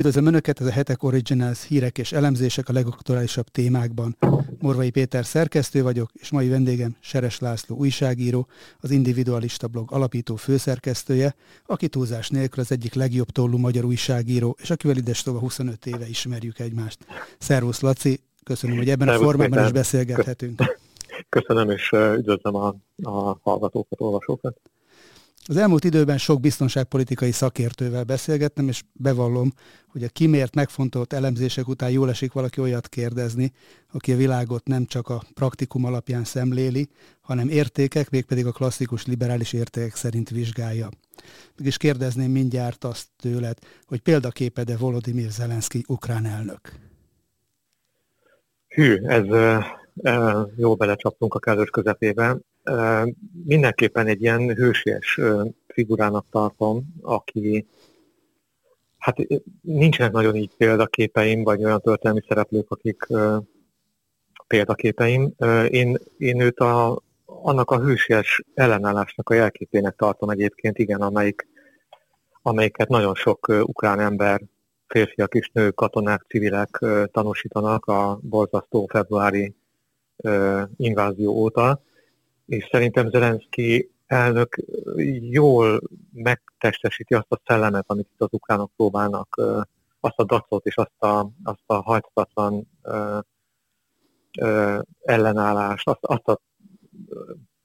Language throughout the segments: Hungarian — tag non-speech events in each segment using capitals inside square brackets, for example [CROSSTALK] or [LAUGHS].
Üdvözlöm Önöket, ez a Hetek Originals hírek és elemzések a legaktuálisabb témákban. Morvai Péter szerkesztő vagyok, és mai vendégem Seres László újságíró, az Individualista blog alapító főszerkesztője, aki túlzás nélkül az egyik legjobb tollú magyar újságíró, és akivel idestova 25 éve ismerjük egymást. Szervusz Laci, köszönöm, hogy ebben Szervusz, a formában Péter. is beszélgethetünk. Köszönöm, és üdvözlöm a, a hallgatókat, olvasókat. Az elmúlt időben sok biztonságpolitikai szakértővel beszélgettem, és bevallom, hogy a kimért, megfontolt elemzések után jól esik valaki olyat kérdezni, aki a világot nem csak a praktikum alapján szemléli, hanem értékek, mégpedig a klasszikus liberális értékek szerint vizsgálja. Mégis kérdezném mindjárt azt tőled, hogy példaképede Volodymyr Zelenszky ukrán elnök. Hű, ez jó belecsaptunk a kellős közepébe. Mindenképpen egy ilyen hősies figurának tartom, aki hát nincsenek nagyon így példaképeim, vagy olyan történelmi szereplők, akik példaképeim. Én, én őt a, annak a hősies ellenállásnak a jelképének tartom egyébként, igen, amelyik, amelyiket nagyon sok ukrán ember, férfiak és nők, katonák, civilek tanúsítanak a borzasztó februári invázió óta, és szerintem Zelenszky elnök jól megtestesíti azt a szellemet, amit itt az ukránok próbálnak, azt a dacot és azt a, azt a hajthatatlan ellenállást, azt, azt, a,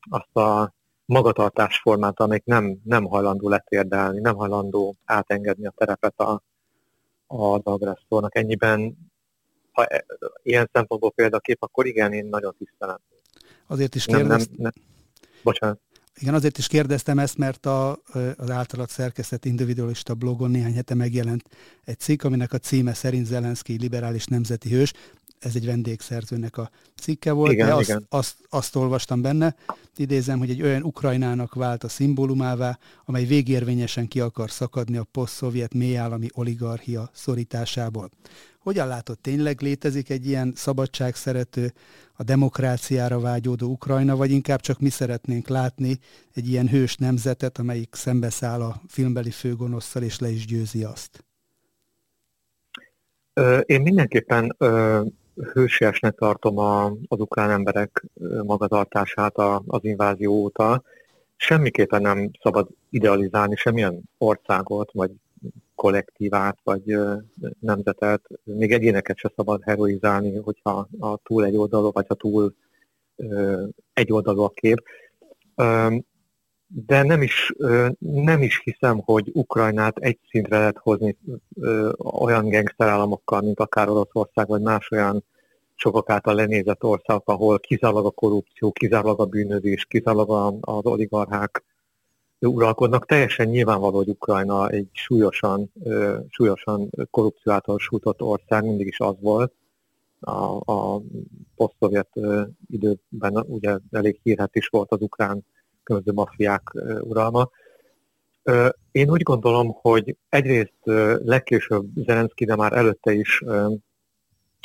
azt a magatartásformát, amelyik nem, nem hajlandó letérdelni, nem hajlandó átengedni a terepet a, az agresszornak. Ennyiben ha e, ilyen szempontból példakép, akkor igen, én nagyon tisztelem. Azért is kérdeztem. Nem, nem, nem. Bocsánat. Igen, azért is kérdeztem ezt, mert a, az általad szerkesztett individualista blogon néhány hete megjelent egy cikk, aminek a címe szerint Zelenszky liberális nemzeti hős. Ez egy vendégszerzőnek a cikke volt, igen, de azt, igen. Azt, azt olvastam benne, idézem, hogy egy olyan Ukrajnának vált a szimbólumává, amely végérvényesen ki akar szakadni a poszt-szovjet mélyállami oligarchia szorításából. Hogyan látod, tényleg létezik egy ilyen szabadságszerető, a demokráciára vágyódó Ukrajna, vagy inkább csak mi szeretnénk látni egy ilyen hős nemzetet, amelyik szembeszáll a filmbeli főgonosszal, és le is győzi azt? Én mindenképpen hősiesnek tartom a, az ukrán emberek magatartását az invázió óta. Semmiképpen nem szabad idealizálni semmilyen országot, vagy kollektívát, vagy nemzetet, még egyéneket se szabad heroizálni, hogyha a túl egy oldalú, vagy ha túl egy oldalú a kép. De nem is, nem is hiszem, hogy Ukrajnát egy szintre lehet hozni olyan gengszerállamokkal, mint akár Oroszország, vagy más olyan sokak által lenézett országok, ahol kizárólag a korrupció, kizárólag a bűnözés, kizárólag az oligarchák uralkodnak. Teljesen nyilvánvaló, hogy Ukrajna egy súlyosan, súlyosan korrupció által sújtott ország, mindig is az volt. A, a posztszovjet időben ugye elég hírhet is volt az ukrán különböző mafiák uralma. Én úgy gondolom, hogy egyrészt legkésőbb Zelenszky, de már előtte is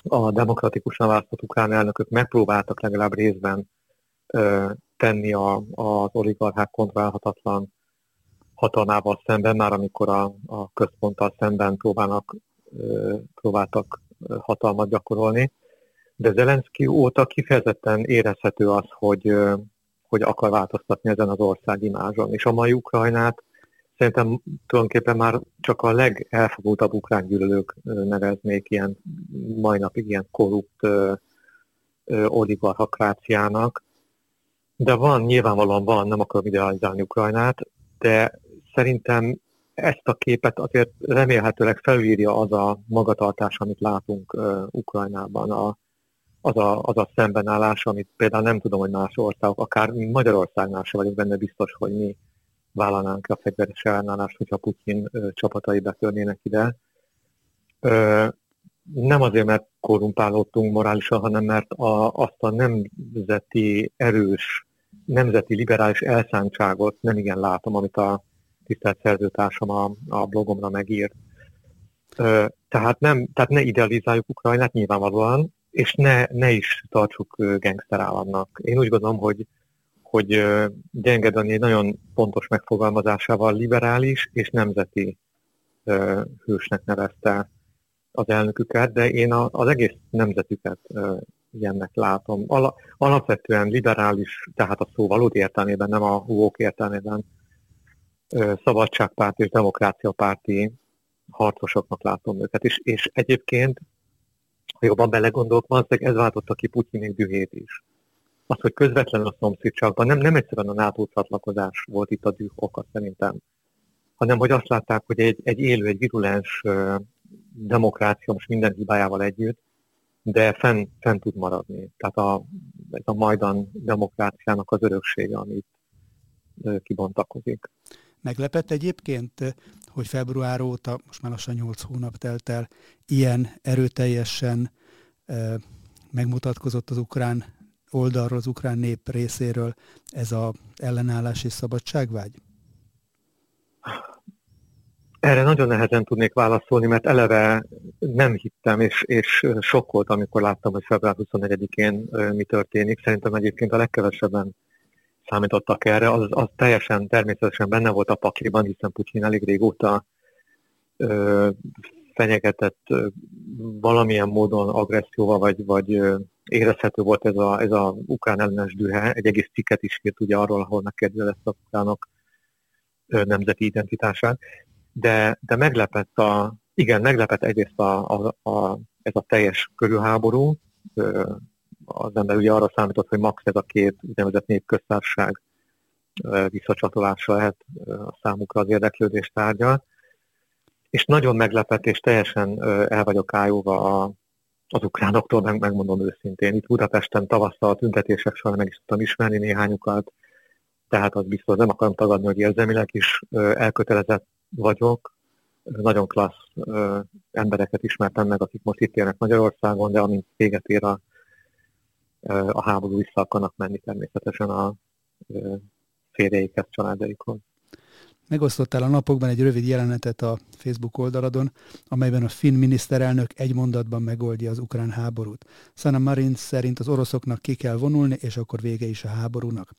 a demokratikusan választott ukrán elnökök megpróbáltak legalább részben tenni a, az oligarchák kontrollálhatatlan hatalmával szemben, már amikor a, a központtal szemben próbálnak, próbáltak hatalmat gyakorolni. De Zelenszky óta kifejezetten érezhető az, hogy, hogy akar változtatni ezen az ország imázson. És a mai Ukrajnát szerintem tulajdonképpen már csak a legelfogultabb ukrán gyűlölők neveznék ilyen mai napig ilyen korrupt oligarchakráciának, de van, nyilvánvalóan van, nem akarom idealizálni Ukrajnát, de szerintem ezt a képet azért remélhetőleg felülírja az a magatartás, amit látunk Ukrajnában, a, az, a, az a szembenállás, amit például nem tudom, hogy más országok, akár Magyarországnál sem vagyok benne biztos, hogy mi vállalnánk a fegyveres ellenállást, hogyha Putyin uh, csapatai betörnének ide. Uh, nem azért, mert korrumpálódtunk morálisan, hanem mert a, azt a nemzeti erős nemzeti liberális elszántságot nem igen látom, amit a tisztelt szerzőtársam a, a blogomra megírt. Tehát, nem, tehát ne idealizáljuk Ukrajnát nyilvánvalóan, és ne, ne is tartsuk gangsterállamnak. Én úgy gondolom, hogy, hogy Gyenge Dani egy nagyon pontos megfogalmazásával liberális és nemzeti hősnek nevezte az elnöküket, de én a, az egész nemzetüket ilyennek látom. Al, alapvetően liberális, tehát a szó valódi értelmében, nem a húók értelmében, szabadságpárti és demokráciapárti harcosoknak látom őket. És, és egyébként, ha jobban belegondolok, valószínűleg ez váltotta ki Putyinék dühét is. Az, hogy közvetlenül a szomszédságban nem, nem egyszerűen a NATO csatlakozás volt itt a düh oka szerintem, hanem hogy azt látták, hogy egy, egy élő, egy virulens demokrácia most minden hibájával együtt, de fenn, fenn tud maradni. Tehát a, ez a Majdan demokráciának az öröksége, amit kibontakozik. Meglepett egyébként, hogy február óta, most már lassan 8 hónap telt el, ilyen erőteljesen megmutatkozott az ukrán oldalról, az ukrán nép részéről ez az ellenállás és szabadságvágy? Erre nagyon nehezen tudnék válaszolni, mert eleve nem hittem, és, és sokkolt, amikor láttam, hogy február 24-én mi történik. Szerintem egyébként a legkevesebben számítottak erre, az, az teljesen természetesen benne volt a pakliban, hiszen Putyin elég régóta ö, fenyegetett ö, valamilyen módon agresszióval, vagy, vagy ö, érezhető volt ez a, ez a ukrán ellenes dühe. Egy egész cikket is írt ugye arról, ahol megkérdezett a ukránok ö, nemzeti identitását. De, de meglepett a, igen, meglepett egyrészt a, a, a, ez a teljes körülháború, ö, az ember ugye arra számított, hogy max ez a két úgynevezett népköztársaság visszacsatolása lehet a számukra az érdeklődés tárgya. És nagyon meglepett, és teljesen el vagyok ájulva a, az ukránoktól, meg, megmondom őszintén. Itt Budapesten tavasszal tüntetések során meg is tudtam ismerni néhányukat, tehát az biztos nem akarom tagadni, hogy érzelmileg is elkötelezett vagyok. Nagyon klassz embereket ismertem meg, akik most itt élnek Magyarországon, de amint véget ér a a háború vissza akarnak menni természetesen a férjeikhez, családaikhoz. Megosztottál a napokban egy rövid jelenetet a Facebook oldaladon, amelyben a finn miniszterelnök egy mondatban megoldja az ukrán háborút. Sana Marin szerint az oroszoknak ki kell vonulni, és akkor vége is a háborúnak.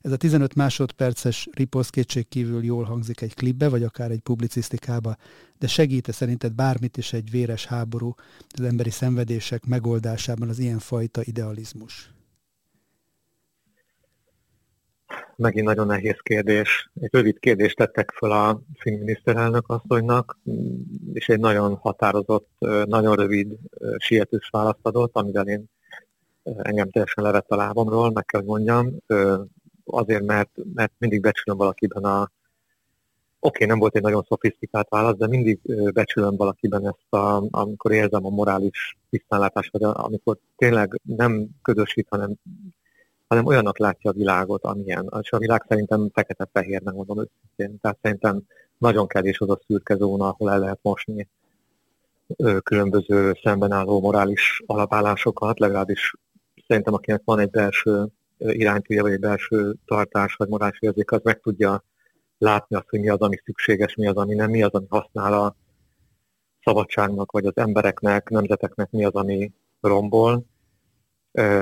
Ez a 15 másodperces riposz kétség kívül jól hangzik egy klipbe, vagy akár egy publicisztikába, de segít-e szerinted bármit is egy véres háború, az emberi szenvedések megoldásában az ilyenfajta idealizmus? Megint nagyon nehéz kérdés. Egy rövid kérdést tettek fel a finn miniszterelnök asszonynak, és egy nagyon határozott, nagyon rövid, sietős választ adott, amivel én engem teljesen levett a lábamról, meg kell mondjam, azért, mert, mert mindig becsülöm valakiben a Oké, okay, nem volt egy nagyon szofisztikált válasz, de mindig becsülöm valakiben ezt, a, amikor érzem a morális tisztánlátást, vagy amikor tényleg nem ködösít, hanem hanem olyannak látja a világot, amilyen. És a világ szerintem fekete-fehér, megmondom őszintén. Tehát szerintem nagyon kevés az a szürke zóna, ahol el lehet mosni különböző szembenálló morális alapállásokat, legalábbis szerintem akinek van egy belső iránytűje, vagy egy belső tartás, vagy morális érzék, az meg tudja látni azt, hogy mi az, ami szükséges, mi az, ami nem, mi az, ami használ a szabadságnak, vagy az embereknek, nemzeteknek, mi az, ami rombol.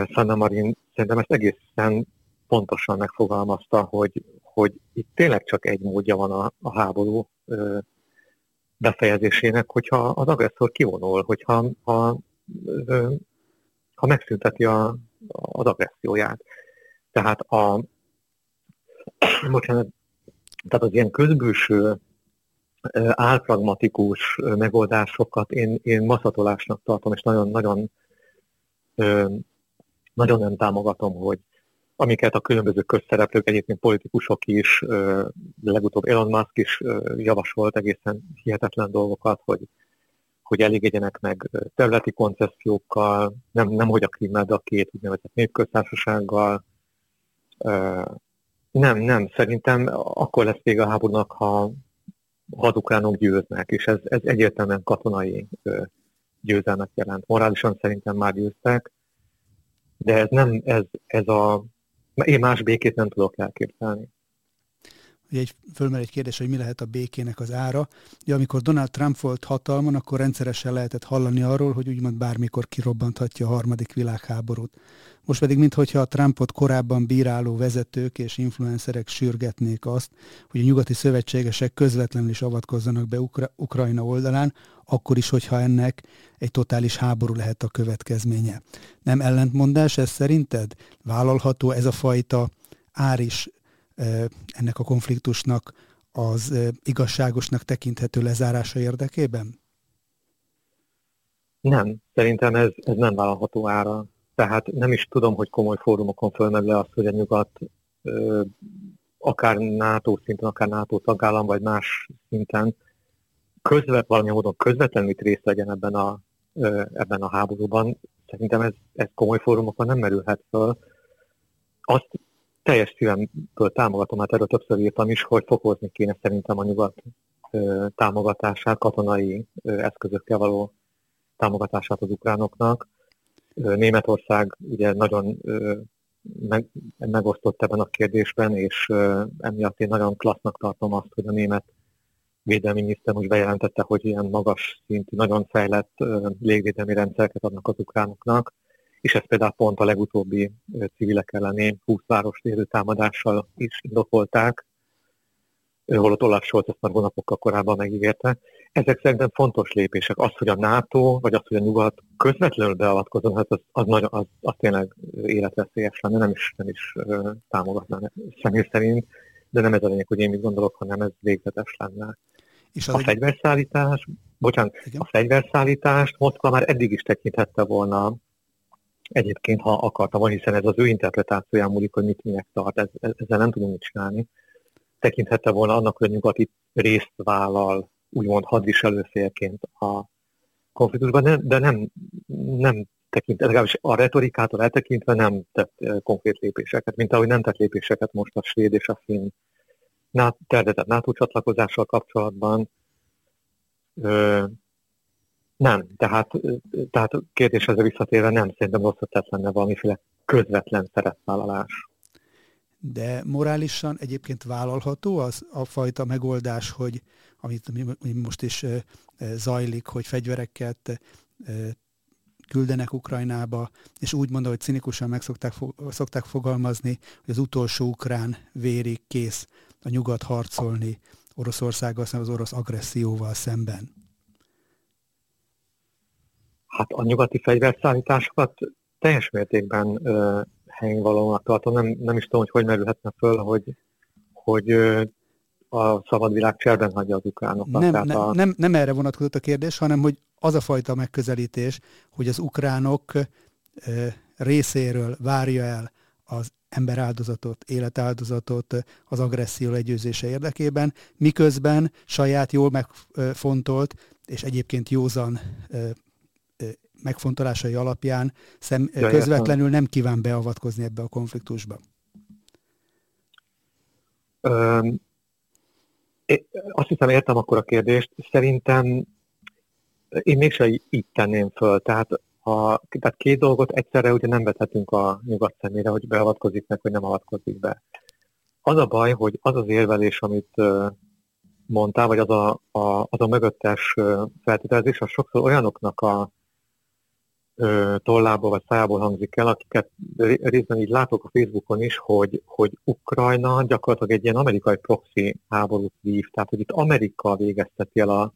Sanna Marin szerintem ezt egészen pontosan megfogalmazta, hogy, hogy itt tényleg csak egy módja van a, a háború befejezésének, hogyha az agresszor kivonul, hogyha ha, ha megszünteti a, az agresszióját. Tehát a, bocsánat, tehát az ilyen közbülső álpragmatikus megoldásokat én, én maszatolásnak tartom, és nagyon-nagyon nagyon nem támogatom, hogy amiket a különböző közszereplők, egyébként politikusok is, legutóbb Elon Musk is javasolt egészen hihetetlen dolgokat, hogy, hogy elégedjenek meg területi koncesziókkal, nem, nem hogy a Krimmel, de a két úgynevezett népköztársasággal. Nem, nem, szerintem akkor lesz vége a háborúnak, ha hadukránok győznek, és ez, ez egyértelműen katonai győzelmet jelent. Morálisan szerintem már győztek, de ez nem, ez, ez a, én más békét nem tudok elképzelni. Ugye egy, fölmerül egy kérdés, hogy mi lehet a békének az ára. Ugye, amikor Donald Trump volt hatalmon, akkor rendszeresen lehetett hallani arról, hogy úgymond bármikor kirobbanthatja a harmadik világháborút. Most pedig, mintha a Trumpot korábban bíráló vezetők és influencerek sürgetnék azt, hogy a nyugati szövetségesek közvetlenül is avatkozzanak be Ukra- Ukrajna oldalán, akkor is, hogyha ennek egy totális háború lehet a következménye. Nem ellentmondás ez szerinted? Vállalható ez a fajta ár is ennek a konfliktusnak az igazságosnak tekinthető lezárása érdekében? Nem, szerintem ez, ez nem vállalható ára. Tehát nem is tudom, hogy komoly fórumokon fölmerül azt, hogy a nyugat akár NATO szinten, akár NATO tagállam, vagy más szinten közvet, valami módon közvetlenül részt legyen ebben a, ebben a háborúban. Szerintem ez, ez komoly fórumokon nem merülhet föl. Azt teljes szívemből támogatom, hát erről többször írtam is, hogy fokozni kéne szerintem a nyugat támogatását, katonai eszközökkel való támogatását az ukránoknak. Németország ugye nagyon meg, megosztott ebben a kérdésben, és emiatt én nagyon klassznak tartom azt, hogy a német védelmi miniszter úgy bejelentette, hogy ilyen magas szintű, nagyon fejlett légvédelmi rendszereket adnak az ukránoknak, és ezt például pont a legutóbbi civilek elleni 20 város támadással is indokolták, holott Olaf Scholz ezt már hónapokkal korábban megígérte. Ezek szerintem fontos lépések. Az, hogy a NATO, vagy az, hogy a nyugat közvetlenül beavatkozom, hát az, az, nagyon, az, az tényleg életveszélyes lenne, nem is, nem is uh, személy szerint, de nem ez a lényeg, hogy én mit gondolok, hanem ez végzetes lenne. És az a egy... fegyverszállítás, bocsánat, Igen. a fegyverszállítást Moszkva már eddig is tekinthette volna egyébként, ha akarta volna, hiszen ez az ő interpretációján múlik, hogy mit minek tart, ez, ezzel nem tudunk mit csinálni. Tekinthette volna annak, hogy a nyugat itt részt vállal úgymond hadviselőfélként a konfliktusban, de nem, nem tekint, legalábbis a retorikától eltekintve nem tett konkrét lépéseket, mint ahogy nem tett lépéseket most a svéd és a finn tervezett NATO csatlakozással kapcsolatban. Ö, nem, tehát, tehát kérdéshez visszatérve nem, szerintem rosszat tett lenne valamiféle közvetlen szerepvállalás. De morálisan egyébként vállalható az a fajta megoldás, hogy amit most is zajlik, hogy fegyvereket küldenek Ukrajnába, és úgy mondom, hogy cinikusan meg szokták, szokták fogalmazni, hogy az utolsó ukrán vérig kész a nyugat harcolni Oroszországgal szemben, az orosz agresszióval szemben. Hát a nyugati fegyverszállításokat teljes mértékben helyén valónak tartom. Nem, nem is tudom, hogy hogy merülhetne föl, hogy, hogy a szabad világ cserben hagyja az ukránokat. Nem, nem, a... nem, nem erre vonatkozott a kérdés, hanem hogy az a fajta megközelítés, hogy az ukránok részéről várja el az emberáldozatot, életáldozatot az agresszió legyőzése érdekében, miközben saját jól megfontolt és egyébként józan megfontolásai alapján szem, közvetlenül nem kíván beavatkozni ebbe a konfliktusba. Azt hiszem értem akkor a kérdést. Szerintem én mégsem így tenném föl. Tehát, a, tehát két dolgot egyszerre ugye nem vethetünk a nyugat szemére, hogy beavatkozik meg, vagy nem avatkozik be. Az a baj, hogy az az érvelés, amit mondtál, vagy az a, a, az a mögöttes feltételezés, az sokszor olyanoknak a tollából vagy szájából hangzik el, akiket részben így látok a Facebookon is, hogy, hogy Ukrajna gyakorlatilag egy ilyen amerikai proxy háborút vív, tehát hogy itt Amerika végezteti el a,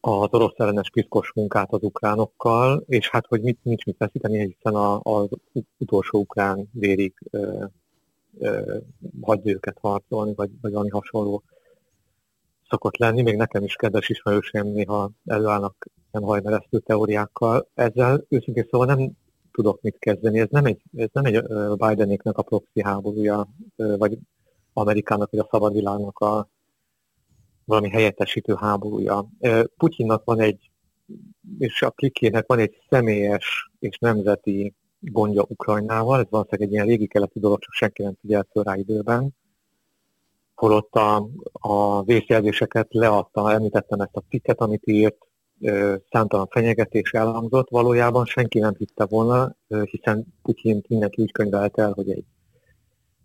az orosz ellenes piszkos munkát az ukránokkal, és hát, hogy mit, nincs mit veszíteni, hiszen a, az utolsó ukrán vérig ö, ö, hagyja őket harcolni, vagy, vagy valami hasonló szokott lenni, még nekem is kedves ismerőseim néha előállnak ilyen hajmeresztő teóriákkal. Ezzel őszintén szóval nem tudok mit kezdeni. Ez nem egy, ez nem egy Bidenéknek a proxy háborúja, vagy Amerikának, vagy a szabadvilágnak a valami helyettesítő háborúja. Putyinnak van egy, és a klikének van egy személyes és nemzeti gondja Ukrajnával, ez valószínűleg egy ilyen régi keleti dolog, csak senki nem figyelt föl rá időben. Holott a, a vészjelzéseket leadta, említettem ezt a cikket, amit írt, számtalan fenyegetés elhangzott, valójában senki nem hitte volna, hiszen Putyin mindenki úgy könyvelt el, hogy egy,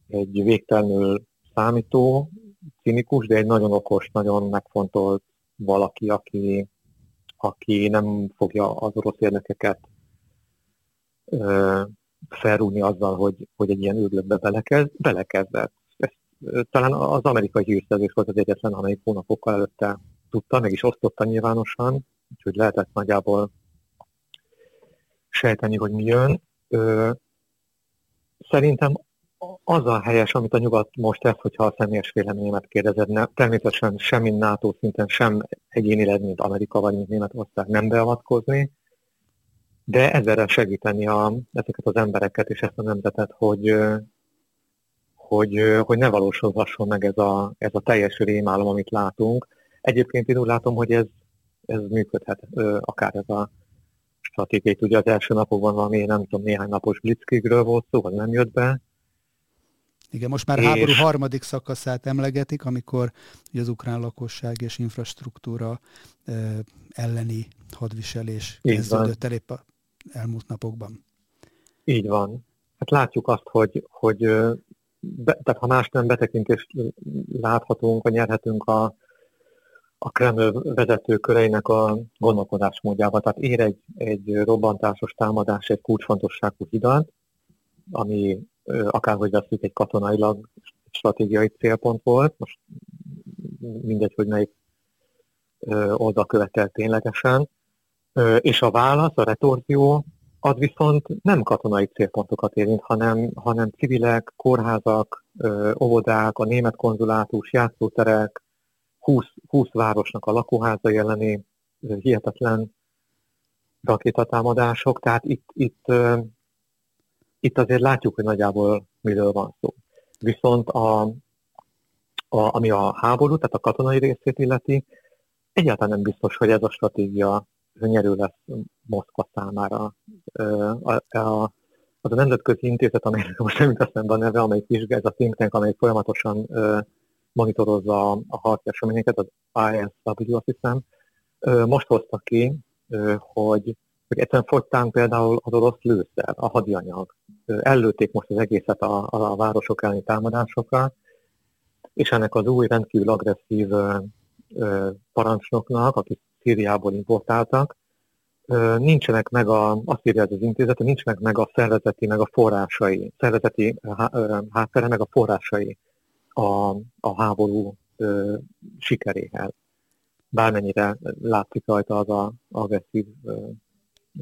egy végtelenül számító, cinikus, de egy nagyon okos, nagyon megfontolt valaki, aki, aki nem fogja az orosz érdekeket felrúgni azzal, hogy, hogy egy ilyen űrlőbe belekezd, belekezdett talán az amerikai hírszerzés volt az egyetlen, amelyik hónapokkal előtte tudta, meg is osztotta nyilvánosan, úgyhogy lehetett nagyjából sejteni, hogy mi jön. Szerintem az a helyes, amit a nyugat most tesz, hogyha a személyes véleményemet kérdezed, ne, természetesen sem mint NATO szinten, sem egyénileg, mint Amerika vagy mint Németország nem beavatkozni, de ezzel segíteni a, ezeket az embereket és ezt a nemzetet, hogy, hogy, hogy ne valósulhasson meg ez a, ez a teljes rémálom, amit látunk. Egyébként én úgy látom, hogy ez, ez működhet, akár ez a stratégiai. Ugye az első napokban valami, nem tudom, néhány napos blitzkriegről volt szó, vagy nem jött be, igen, most már és... háború harmadik szakaszát emlegetik, amikor az ukrán lakosság és infrastruktúra elleni hadviselés kezdődött el épp a elmúlt napokban. Így van. Hát látjuk azt, hogy, hogy be, tehát ha más nem betekintést láthatunk, vagy nyerhetünk a, a Kreml vezető köreinek a gondolkodásmódjába. Tehát ér egy, egy robbantásos támadás egy kulcsfontosságú hidat, ami akárhogy veszük egy katonailag stratégiai célpont volt, most mindegy, hogy melyik oldal követel ténylegesen, és a válasz, a retorzió, az viszont nem katonai célpontokat érint, hanem, hanem civilek, kórházak, óvodák, a német konzulátus, játszóterek, 20, 20 városnak a lakóháza elleni hihetetlen rakétatámadások, tehát itt, itt itt azért látjuk, hogy nagyjából miről van szó. Viszont a, a, ami a háború, tehát a katonai részét illeti, egyáltalán nem biztos, hogy ez a stratégia nyerő lesz Moszkva számára. A, a, az a nemzetközi intézet, amelynek [LAUGHS] most nem eszembe a neve, amelyik vizsgál, ez a think tank, amelyik folyamatosan monitorozza a, a harci eseményeket, az ISW azt hiszem, most hozta ki, hogy hogy egyszerűen fogytán például az orosz lőszer, a hadianyag. Ellőtték most az egészet a, a, a városok elleni támadásokra, és ennek az új rendkívül agresszív ö, ö, parancsnoknak, akik Szíriából importáltak, ö, nincsenek meg a, azt írja az intézet, hogy nincsenek meg a szervezeti, meg a forrásai, szervezeti há, ö, háttere, meg a forrásai a, a háború ö, sikeréhez. Bármennyire látszik rajta az a agresszív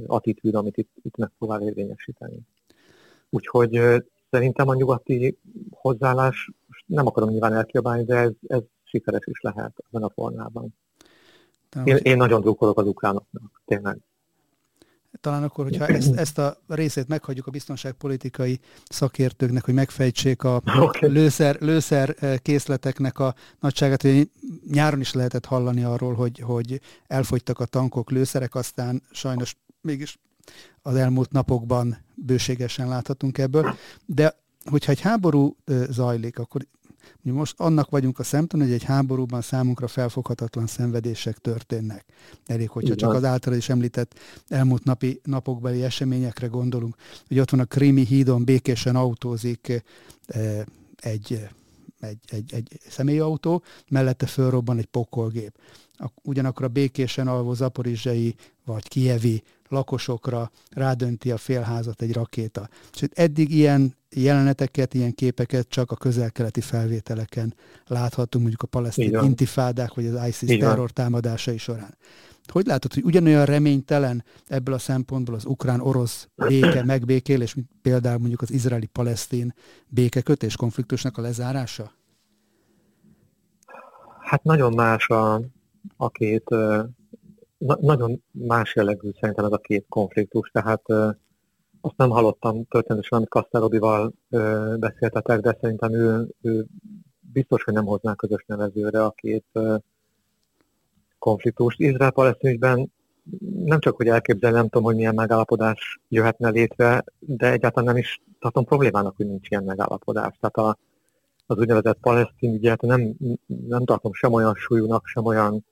attitűd, amit itt, itt megpróbál érvényesíteni. Úgyhogy szerintem a nyugati hozzáállás, nem akarom nyilván elkiabálni, de ez, ez sikeres is lehet ebben a formában. Én, én nagyon drukkolok az ukránoknak, tényleg. Talán akkor, hogyha ezt, ezt a részét meghagyjuk a biztonságpolitikai szakértőknek, hogy megfejtsék a [LAUGHS] okay. lőszer, lőszer készleteknek a nagyságát, hogy nyáron is lehetett hallani arról, hogy, hogy elfogytak a tankok, lőszerek, aztán sajnos mégis az elmúlt napokban bőségesen láthatunk ebből. De hogyha egy háború zajlik, akkor mi most annak vagyunk a szemtanú, hogy egy háborúban számunkra felfoghatatlan szenvedések történnek. Elég, hogyha csak az által is említett elmúlt napi, napokbeli eseményekre gondolunk, hogy ott van a Krimi hídon békésen autózik egy, egy, egy, egy személyautó, mellette fölrobban egy pokolgép. Ugyanakkor a békésen alvó zaporizsai vagy kievi lakosokra rádönti a félházat egy rakéta. És eddig ilyen jeleneteket, ilyen képeket csak a közel-keleti felvételeken láthatunk, mondjuk a palesztin intifádák, vagy az ISIS terror támadásai során. Hogy látod, hogy ugyanolyan reménytelen ebből a szempontból az ukrán-orosz béke megbékélés, mint például mondjuk az izraeli-palesztin békekötés konfliktusnak a lezárása? Hát nagyon más a, a két na, nagyon más jellegű szerintem ez a két konfliktus, tehát ö, azt nem hallottam történetesen, amit Kastelobival beszéltetek, de szerintem ő, ő biztos, hogy nem hozná közös nevezőre a két ö, konfliktust. Izrael-Palesztinusban nem csak, hogy elképzelni, nem tudom, hogy milyen megállapodás jöhetne létre, de egyáltalán nem is tartom problémának, hogy nincs ilyen megállapodás. Tehát a, az úgynevezett palesztin ügyet nem, nem tartom sem olyan súlyúnak, sem olyan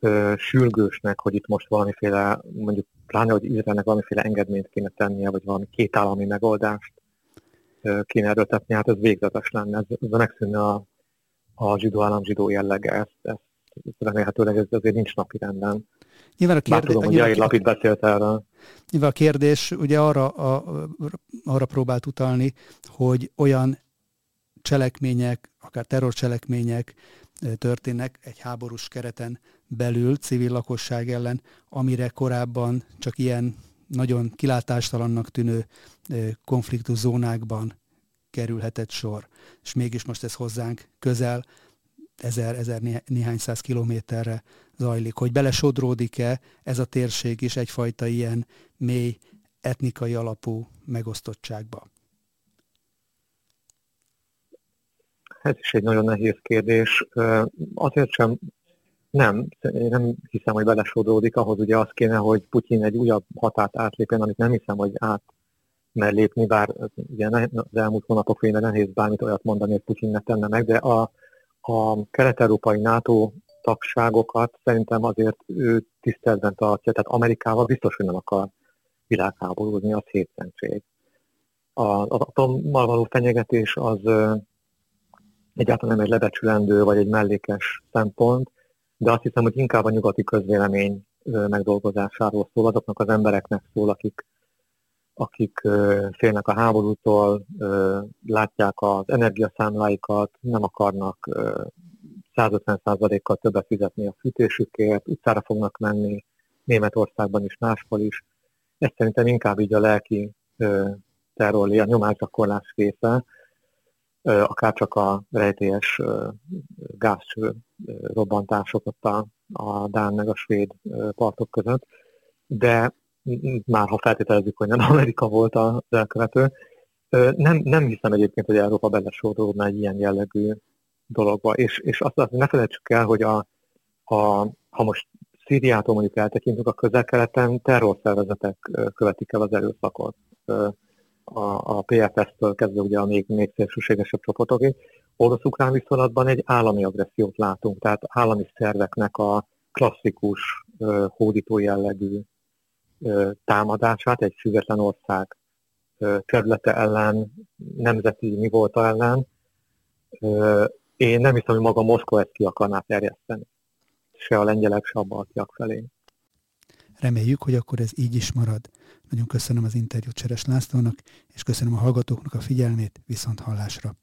ö, sürgősnek, hogy itt most valamiféle, mondjuk pláne, hogy Izraelnek valamiféle engedményt kéne tennie, vagy valami kétállami megoldást ö, kéne erőltetni, hát ez végzetes lenne, ez, ez megszűnne a, a zsidó állam zsidó jellege, ezt, ezt remélhetőleg ez azért nincs napi renden. Nyilván a kérdés, tudom, hogy Jair Lapid beszélt erről. Nyilván a kérdés ugye arra, a, arra próbált utalni, hogy olyan cselekmények, akár terrorcselekmények történnek egy háborús kereten belül, civil lakosság ellen, amire korábban csak ilyen nagyon kilátástalannak tűnő konfliktus zónákban kerülhetett sor. És mégis most ez hozzánk közel, ezer, ezer néhány száz kilométerre zajlik. Hogy belesodródik-e ez a térség is egyfajta ilyen mély etnikai alapú megosztottságba? Ez is egy nagyon nehéz kérdés. Azért sem nem, én nem hiszem, hogy belesodródik, ahhoz ugye az kéne, hogy Putyin egy újabb határt átlépjen, amit nem hiszem, hogy át mer lépni, bár ugye az elmúlt hónapok végén nehéz bármit olyat mondani, hogy Putyin ne tenne meg, de a, a kelet-európai NATO tagságokat szerintem azért ő tiszteletben tartja, tehát Amerikával biztos, hogy nem akar világháborúzni, az hétszentség. Az atommal való fenyegetés az egyáltalán nem egy lebecsülendő vagy egy mellékes szempont, de azt hiszem, hogy inkább a nyugati közvélemény megdolgozásáról szól, azoknak az embereknek szól, akik, akik félnek a háborútól, látják az energiaszámláikat, nem akarnak 150%-kal többet fizetni a fűtésükért, utcára fognak menni, Németországban is, máshol is. Ez szerintem inkább így a lelki terror, a nyomásgyakorlás része, akár csak a rejtélyes gázcső robbantások ott a, a Dán meg a svéd partok között, de már ha feltételezzük, hogy nem [LAUGHS] Amerika volt az elkövető, nem, nem hiszem egyébként, hogy Európa belesodródna egy ilyen jellegű dologba. És, és azt, azt ne felejtsük el, hogy a, a, ha most Szíriától mondjuk eltekintünk, a közel-keleten terrorszervezetek követik el az erőszakot a, a PFS-től kezdve ugye a még, még szélsőségesebb csoportokig. Orosz-ukrán viszonylatban egy állami agressziót látunk, tehát állami szerveknek a klasszikus hódító jellegű támadását egy független ország területe ellen, nemzeti mi volt ellen. Én nem hiszem, hogy maga Moszkva ezt ki akarná terjeszteni. Se a lengyelek, se a baltiak felé. Reméljük, hogy akkor ez így is marad. Nagyon köszönöm az interjút Cseres Lászlónak, és köszönöm a hallgatóknak a figyelmét, viszont hallásra.